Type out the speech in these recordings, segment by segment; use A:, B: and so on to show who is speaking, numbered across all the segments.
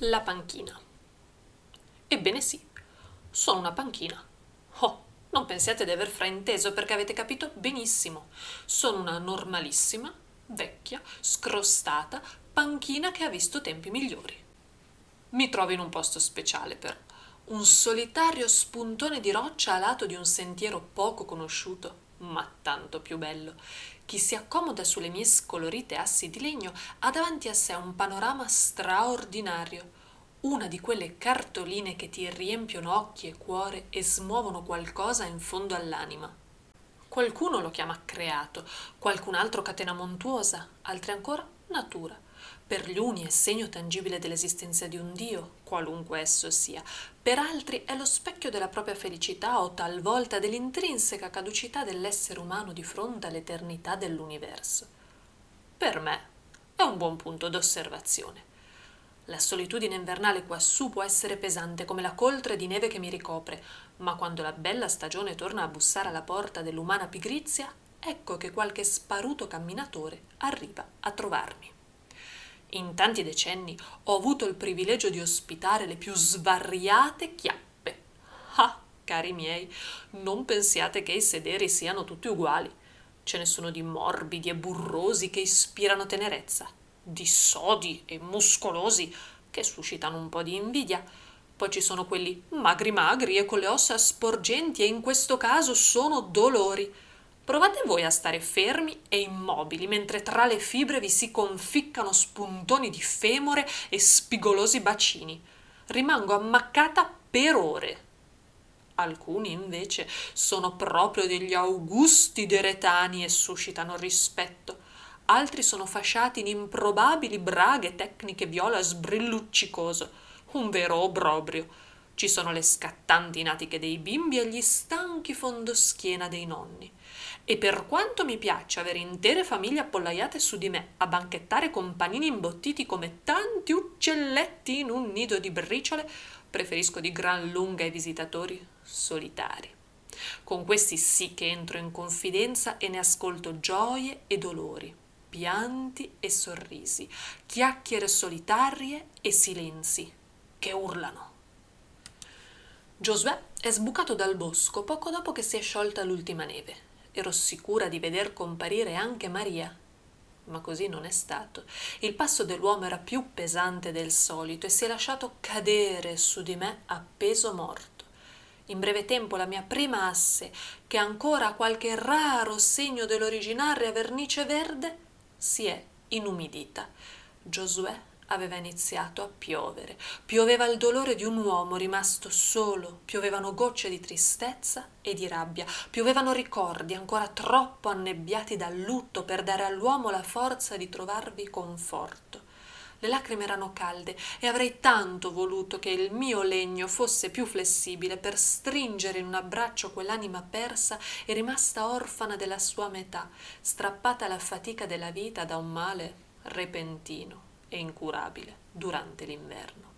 A: La panchina. Ebbene sì, sono una panchina. Oh, non pensiate di aver frainteso perché avete capito benissimo. Sono una normalissima, vecchia, scrostata panchina che ha visto tempi migliori. Mi trovo in un posto speciale però. Un solitario spuntone di roccia a lato di un sentiero poco conosciuto, ma tanto più bello. Chi si accomoda sulle mie scolorite assi di legno ha davanti a sé un panorama straordinario, una di quelle cartoline che ti riempiono occhi e cuore e smuovono qualcosa in fondo all'anima. Qualcuno lo chiama creato, qualcun altro catena montuosa, altri ancora natura. Per gli uni è segno tangibile dell'esistenza di un Dio, qualunque esso sia, per altri è lo specchio della propria felicità o talvolta dell'intrinseca caducità dell'essere umano di fronte all'eternità dell'universo. Per me è un buon punto d'osservazione. La solitudine invernale quassù può essere pesante come la coltre di neve che mi ricopre, ma quando la bella stagione torna a bussare alla porta dell'umana pigrizia, ecco che qualche sparuto camminatore arriva a trovarmi. In tanti decenni ho avuto il privilegio di ospitare le più svariate chiappe. Ah, cari miei, non pensiate che i sederi siano tutti uguali. Ce ne sono di morbidi e burrosi che ispirano tenerezza, di sodi e muscolosi che suscitano un po' di invidia. Poi ci sono quelli magri magri e con le ossa sporgenti e in questo caso sono dolori Provate voi a stare fermi e immobili mentre tra le fibre vi si conficcano spuntoni di femore e spigolosi bacini. Rimango ammaccata per ore. Alcuni invece sono proprio degli augusti deretani e suscitano rispetto. Altri sono fasciati in improbabili braghe tecniche viola sbrilluccicoso. Un vero obbrobrio. Ci sono le scattanti natiche dei bimbi e gli stanchi fondoschiena dei nonni. E per quanto mi piaccia avere intere famiglie appollaiate su di me a banchettare con panini imbottiti come tanti uccelletti in un nido di briciole, preferisco di gran lunga i visitatori solitari. Con questi sì che entro in confidenza e ne ascolto gioie e dolori, pianti e sorrisi, chiacchiere solitarie e silenzi che urlano. Giosuè è sbucato dal bosco poco dopo che si è sciolta l'ultima neve ero sicura di veder comparire anche Maria. Ma così non è stato. Il passo dell'uomo era più pesante del solito e si è lasciato cadere su di me a peso morto. In breve tempo la mia prima asse, che ancora ha qualche raro segno dell'originaria vernice verde, si è inumidita. Giosuè aveva iniziato a piovere. Pioveva il dolore di un uomo rimasto solo, piovevano gocce di tristezza e di rabbia, piovevano ricordi ancora troppo annebbiati dal lutto per dare all'uomo la forza di trovarvi conforto. Le lacrime erano calde e avrei tanto voluto che il mio legno fosse più flessibile per stringere in un abbraccio quell'anima persa e rimasta orfana della sua metà, strappata alla fatica della vita da un male repentino e incurabile durante l'inverno.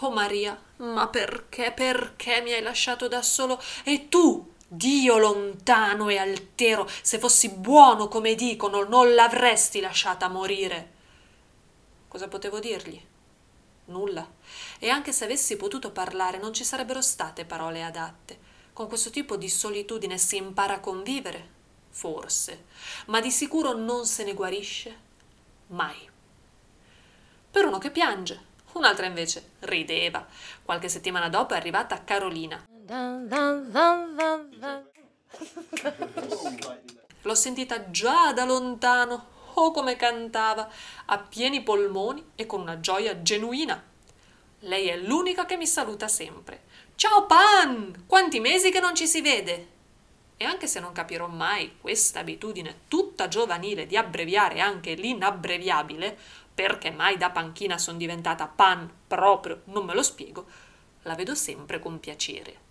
A: Oh Maria, ma perché, perché mi hai lasciato da solo? E tu, Dio lontano e altero, se fossi buono come dicono, non l'avresti lasciata morire. Cosa potevo dirgli? Nulla. E anche se avessi potuto parlare, non ci sarebbero state parole adatte. Con questo tipo di solitudine si impara a convivere? Forse. Ma di sicuro non se ne guarisce? Mai per uno che piange. Un'altra invece rideva. Qualche settimana dopo è arrivata Carolina. L'ho sentita già da lontano. Oh, come cantava, a pieni polmoni e con una gioia genuina. Lei è l'unica che mi saluta sempre. Ciao Pan! Quanti mesi che non ci si vede! E anche se non capirò mai questa abitudine tutta giovanile di abbreviare anche l'inabbreviabile, perché mai da panchina sono diventata pan proprio, non me lo spiego, la vedo sempre con piacere.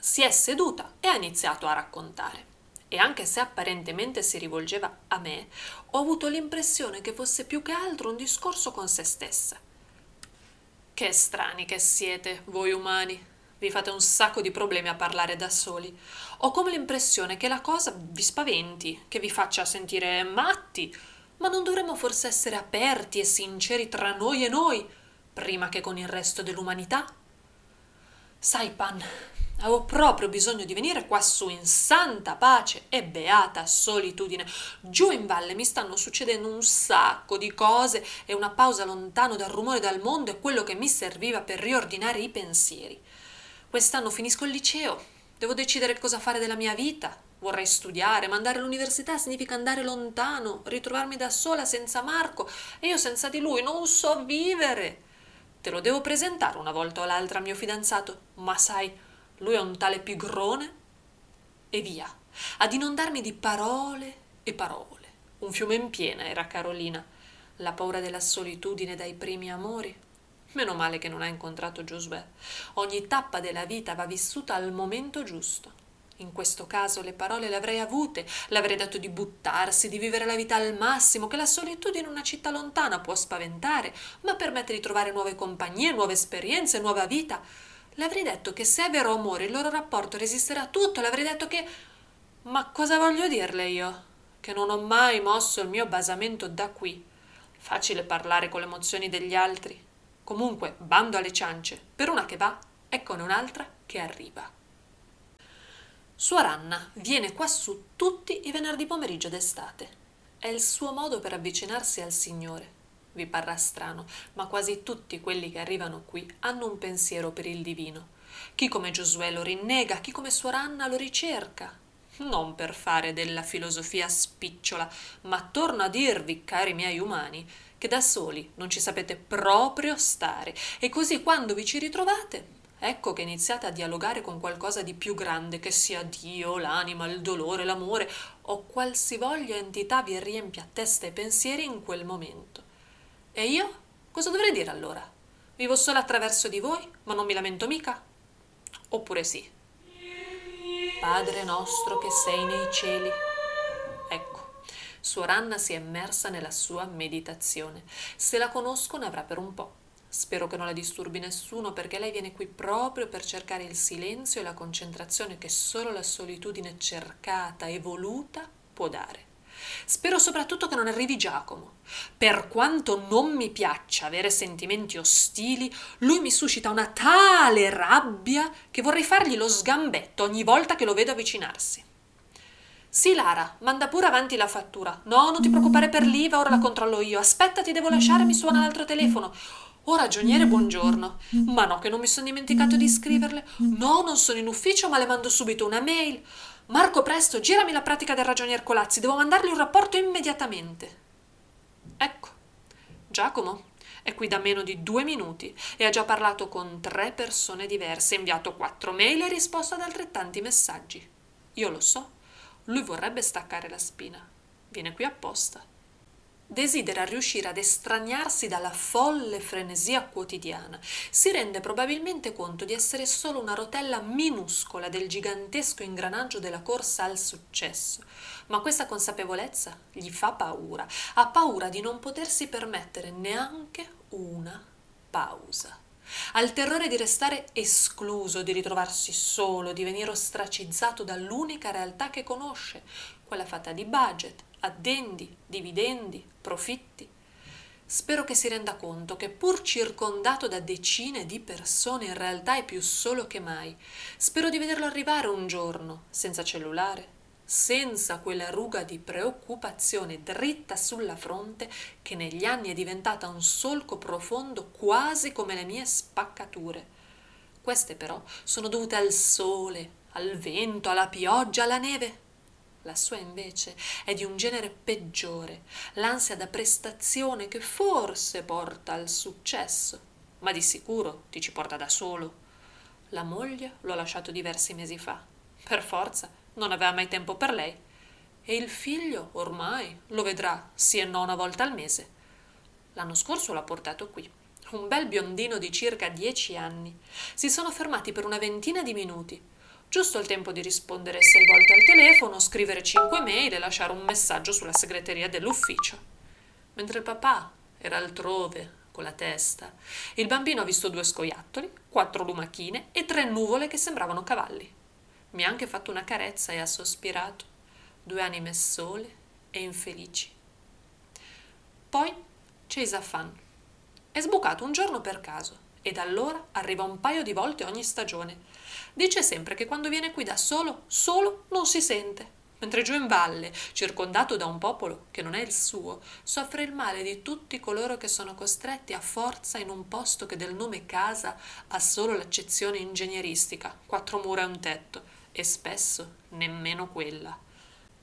A: Si è seduta e ha iniziato a raccontare. E anche se apparentemente si rivolgeva a me, ho avuto l'impressione che fosse più che altro un discorso con se stessa. Che strani che siete, voi umani. Vi fate un sacco di problemi a parlare da soli. Ho come l'impressione che la cosa vi spaventi, che vi faccia sentire matti, ma non dovremmo forse essere aperti e sinceri tra noi e noi? prima che con il resto dell'umanità? Sai, Pan, avevo proprio bisogno di venire quassù in santa pace e beata solitudine. Giù in valle mi stanno succedendo un sacco di cose e una pausa lontano dal rumore dal mondo è quello che mi serviva per riordinare i pensieri. Quest'anno finisco il liceo, devo decidere cosa fare della mia vita, Vorrei studiare, ma andare all'università significa andare lontano, ritrovarmi da sola senza Marco e io senza di lui non so vivere. Te lo devo presentare una volta o l'altra al mio fidanzato, ma sai, lui è un tale pigrone. E via, ad inondarmi di parole e parole. Un fiume in piena era Carolina, la paura della solitudine dai primi amori. Meno male che non ha incontrato Giosuè. Ogni tappa della vita va vissuta al momento giusto. In questo caso le parole le avrei avute, le avrei detto di buttarsi, di vivere la vita al massimo, che la solitudine in una città lontana può spaventare, ma permette di trovare nuove compagnie, nuove esperienze, nuova vita. Le avrei detto che se è vero amore il loro rapporto resisterà a tutto, le avrei detto che... Ma cosa voglio dirle io? Che non ho mai mosso il mio basamento da qui. Facile parlare con le emozioni degli altri. Comunque, bando alle ciance, per una che va, eccone un'altra che arriva. Sua Ranna viene quassù tutti i venerdì pomeriggio d'estate. È il suo modo per avvicinarsi al Signore. Vi parrà strano, ma quasi tutti quelli che arrivano qui hanno un pensiero per il divino. Chi come Giosuè lo rinnega, chi come Sua Ranna lo ricerca. Non per fare della filosofia spicciola, ma torno a dirvi, cari miei umani, che da soli non ci sapete proprio stare e così quando vi ci ritrovate Ecco che iniziate a dialogare con qualcosa di più grande, che sia Dio, l'anima, il dolore, l'amore o qualsivoglia entità vi riempia testa e pensieri in quel momento. E io? Cosa dovrei dire allora? Vivo solo attraverso di voi, ma non mi lamento mica? Oppure sì. Padre nostro che sei nei cieli. Suor Anna si è immersa nella sua meditazione. Se la conosco ne avrà per un po'. Spero che non la disturbi nessuno perché lei viene qui proprio per cercare il silenzio e la concentrazione che solo la solitudine cercata e voluta può dare. Spero soprattutto che non arrivi Giacomo. Per quanto non mi piaccia avere sentimenti ostili, lui mi suscita una tale rabbia che vorrei fargli lo sgambetto ogni volta che lo vedo avvicinarsi. Sì, Lara, manda pure avanti la fattura. No, non ti preoccupare per l'IVA, ora la controllo io. Aspetta, ti devo lasciare, mi suona l'altro telefono. Oh ragioniere, buongiorno. Ma no, che non mi sono dimenticato di scriverle. No, non sono in ufficio, ma le mando subito una mail. Marco, presto, girami la pratica del ragionier Colazzi, devo mandargli un rapporto immediatamente. Ecco, Giacomo è qui da meno di due minuti e ha già parlato con tre persone diverse, inviato quattro mail e risposto ad altrettanti messaggi. Io lo so, lui vorrebbe staccare la spina. Viene qui apposta desidera riuscire ad estraniarsi dalla folle frenesia quotidiana, si rende probabilmente conto di essere solo una rotella minuscola del gigantesco ingranaggio della corsa al successo, ma questa consapevolezza gli fa paura, ha paura di non potersi permettere neanche una pausa. Ha il terrore di restare escluso, di ritrovarsi solo, di venire ostracizzato dall'unica realtà che conosce, quella fatta di budget, addendi, dividendi, profitti. Spero che si renda conto che pur circondato da decine di persone in realtà è più solo che mai. Spero di vederlo arrivare un giorno, senza cellulare, senza quella ruga di preoccupazione dritta sulla fronte che negli anni è diventata un solco profondo quasi come le mie spaccature. Queste però sono dovute al sole, al vento, alla pioggia, alla neve la sua invece è di un genere peggiore, l'ansia da prestazione che forse porta al successo, ma di sicuro ti ci porta da solo. La moglie l'ho lasciato diversi mesi fa. Per forza, non aveva mai tempo per lei. E il figlio, ormai, lo vedrà sì e no una volta al mese. L'anno scorso l'ha portato qui. Un bel biondino di circa dieci anni. Si sono fermati per una ventina di minuti Giusto il tempo di rispondere sei volte al telefono, scrivere cinque mail e lasciare un messaggio sulla segreteria dell'ufficio. Mentre il papà era altrove, con la testa, il bambino ha visto due scoiattoli, quattro lumachine e tre nuvole che sembravano cavalli. Mi ha anche fatto una carezza e ha sospirato. Due anime sole e infelici. Poi c'è Isafan. È sbucato un giorno per caso e da allora arriva un paio di volte ogni stagione. Dice sempre che quando viene qui da solo, solo non si sente, mentre giù in valle, circondato da un popolo che non è il suo, soffre il male di tutti coloro che sono costretti a forza in un posto che del nome casa ha solo l'accezione ingegneristica, quattro mura e un tetto, e spesso nemmeno quella.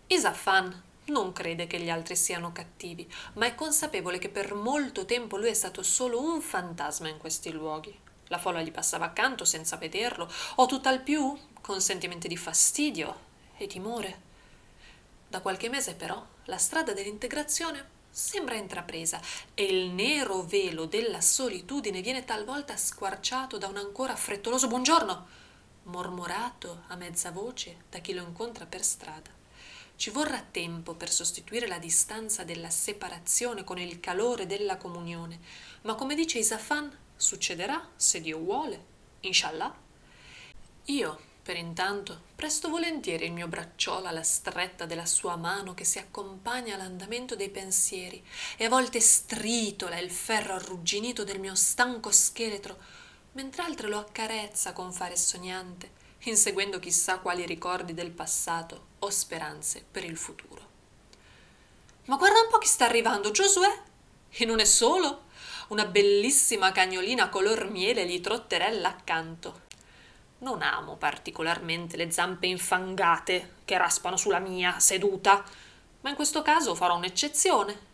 A: Isafan non crede che gli altri siano cattivi, ma è consapevole che per molto tempo lui è stato solo un fantasma in questi luoghi. La folla gli passava accanto senza vederlo, o tutt'al più con sentimenti di fastidio e timore. Da qualche mese però la strada dell'integrazione sembra intrapresa e il nero velo della solitudine viene talvolta squarciato da un ancora frettoloso buongiorno, mormorato a mezza voce da chi lo incontra per strada. Ci vorrà tempo per sostituire la distanza della separazione con il calore della comunione, ma come dice Isafan, succederà se Dio vuole, inshallah. Io per intanto presto volentieri il mio bracciolo alla stretta della sua mano che si accompagna all'andamento dei pensieri e a volte stritola il ferro arrugginito del mio stanco scheletro, mentre altre lo accarezza con fare sognante, inseguendo chissà quali ricordi del passato o speranze per il futuro. Ma guarda un po' chi sta arrivando, Giosuè! E non è solo! Una bellissima cagnolina color miele gli trotterella accanto non amo particolarmente le zampe infangate che raspano sulla mia seduta, ma in questo caso farò un'eccezione.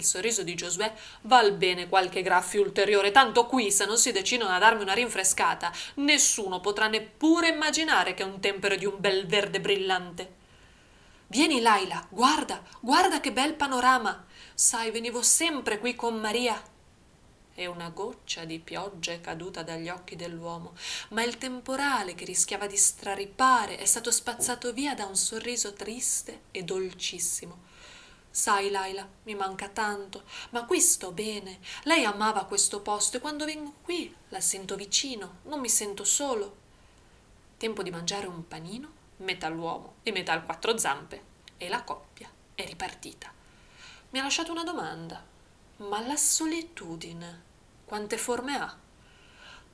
A: Il sorriso di Giosuè val bene qualche graffio ulteriore, tanto qui, se non si decidono a darmi una rinfrescata, nessuno potrà neppure immaginare che è un tempero di un bel verde brillante. Vieni, Laila, guarda, guarda che bel panorama. Sai, venivo sempre qui con Maria e una goccia di pioggia è caduta dagli occhi dell'uomo, ma il temporale che rischiava di straripare è stato spazzato via da un sorriso triste e dolcissimo. Sai, Laila, mi manca tanto, ma qui sto bene. Lei amava questo posto e quando vengo qui la sento vicino, non mi sento solo. Tempo di mangiare un panino, metà all'uomo e metà al quattro zampe, e la coppia è ripartita. Mi ha lasciato una domanda. Ma la solitudine quante forme ha?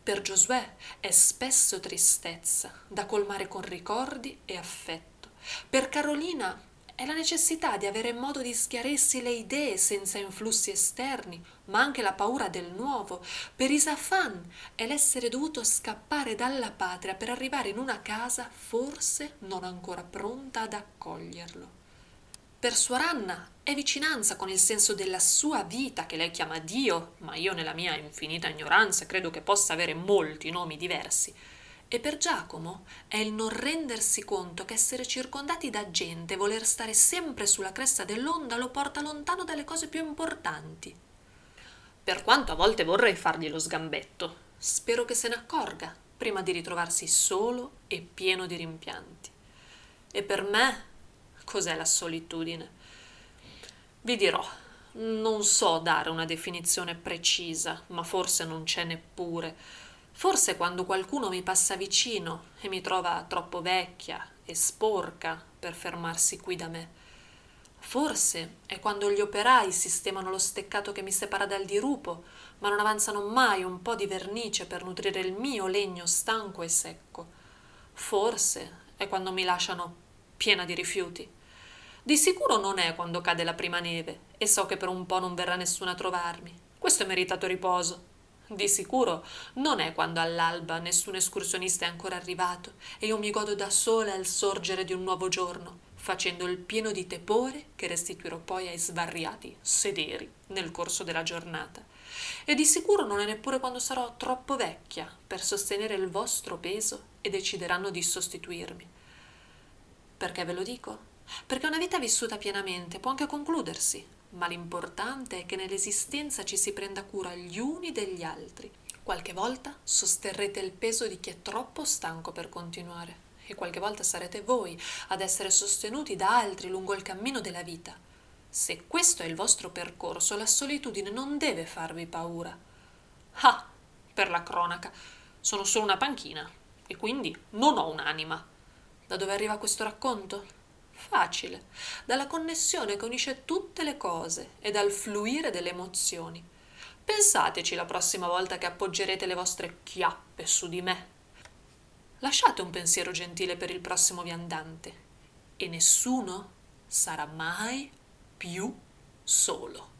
A: Per Giosuè è spesso tristezza, da colmare con ricordi e affetto. Per Carolina è la necessità di avere modo di schiarirsi le idee senza influssi esterni, ma anche la paura del nuovo. Per Isafan è l'essere dovuto scappare dalla patria per arrivare in una casa forse non ancora pronta ad accoglierlo. Per Suoranna è vicinanza con il senso della sua vita che lei chiama Dio, ma io nella mia infinita ignoranza credo che possa avere molti nomi diversi. E per Giacomo è il non rendersi conto che essere circondati da gente, voler stare sempre sulla cresta dell'onda lo porta lontano dalle cose più importanti. Per quanto a volte vorrei fargli lo sgambetto, spero che se ne accorga prima di ritrovarsi solo e pieno di rimpianti. E per me Cos'è la solitudine? Vi dirò, non so dare una definizione precisa, ma forse non c'è neppure. Forse quando qualcuno mi passa vicino e mi trova troppo vecchia e sporca per fermarsi qui da me. Forse è quando gli operai sistemano lo steccato che mi separa dal dirupo, ma non avanzano mai un po' di vernice per nutrire il mio legno stanco e secco. Forse è quando mi lasciano piena di rifiuti. Di sicuro non è quando cade la prima neve e so che per un po' non verrà nessuno a trovarmi. Questo è meritato riposo. Di sicuro non è quando all'alba nessun escursionista è ancora arrivato e io mi godo da sola il sorgere di un nuovo giorno, facendo il pieno di tepore che restituirò poi ai svariati sederi nel corso della giornata. E di sicuro non è neppure quando sarò troppo vecchia per sostenere il vostro peso e decideranno di sostituirmi. Perché ve lo dico? Perché una vita vissuta pienamente può anche concludersi, ma l'importante è che nell'esistenza ci si prenda cura gli uni degli altri. Qualche volta sosterrete il peso di chi è troppo stanco per continuare e qualche volta sarete voi ad essere sostenuti da altri lungo il cammino della vita. Se questo è il vostro percorso, la solitudine non deve farvi paura. Ah, per la cronaca, sono solo una panchina e quindi non ho un'anima. Da dove arriva questo racconto? Facile, dalla connessione che unisce tutte le cose e dal fluire delle emozioni. Pensateci la prossima volta che appoggerete le vostre chiappe su di me. Lasciate un pensiero gentile per il prossimo viandante e nessuno sarà mai più solo.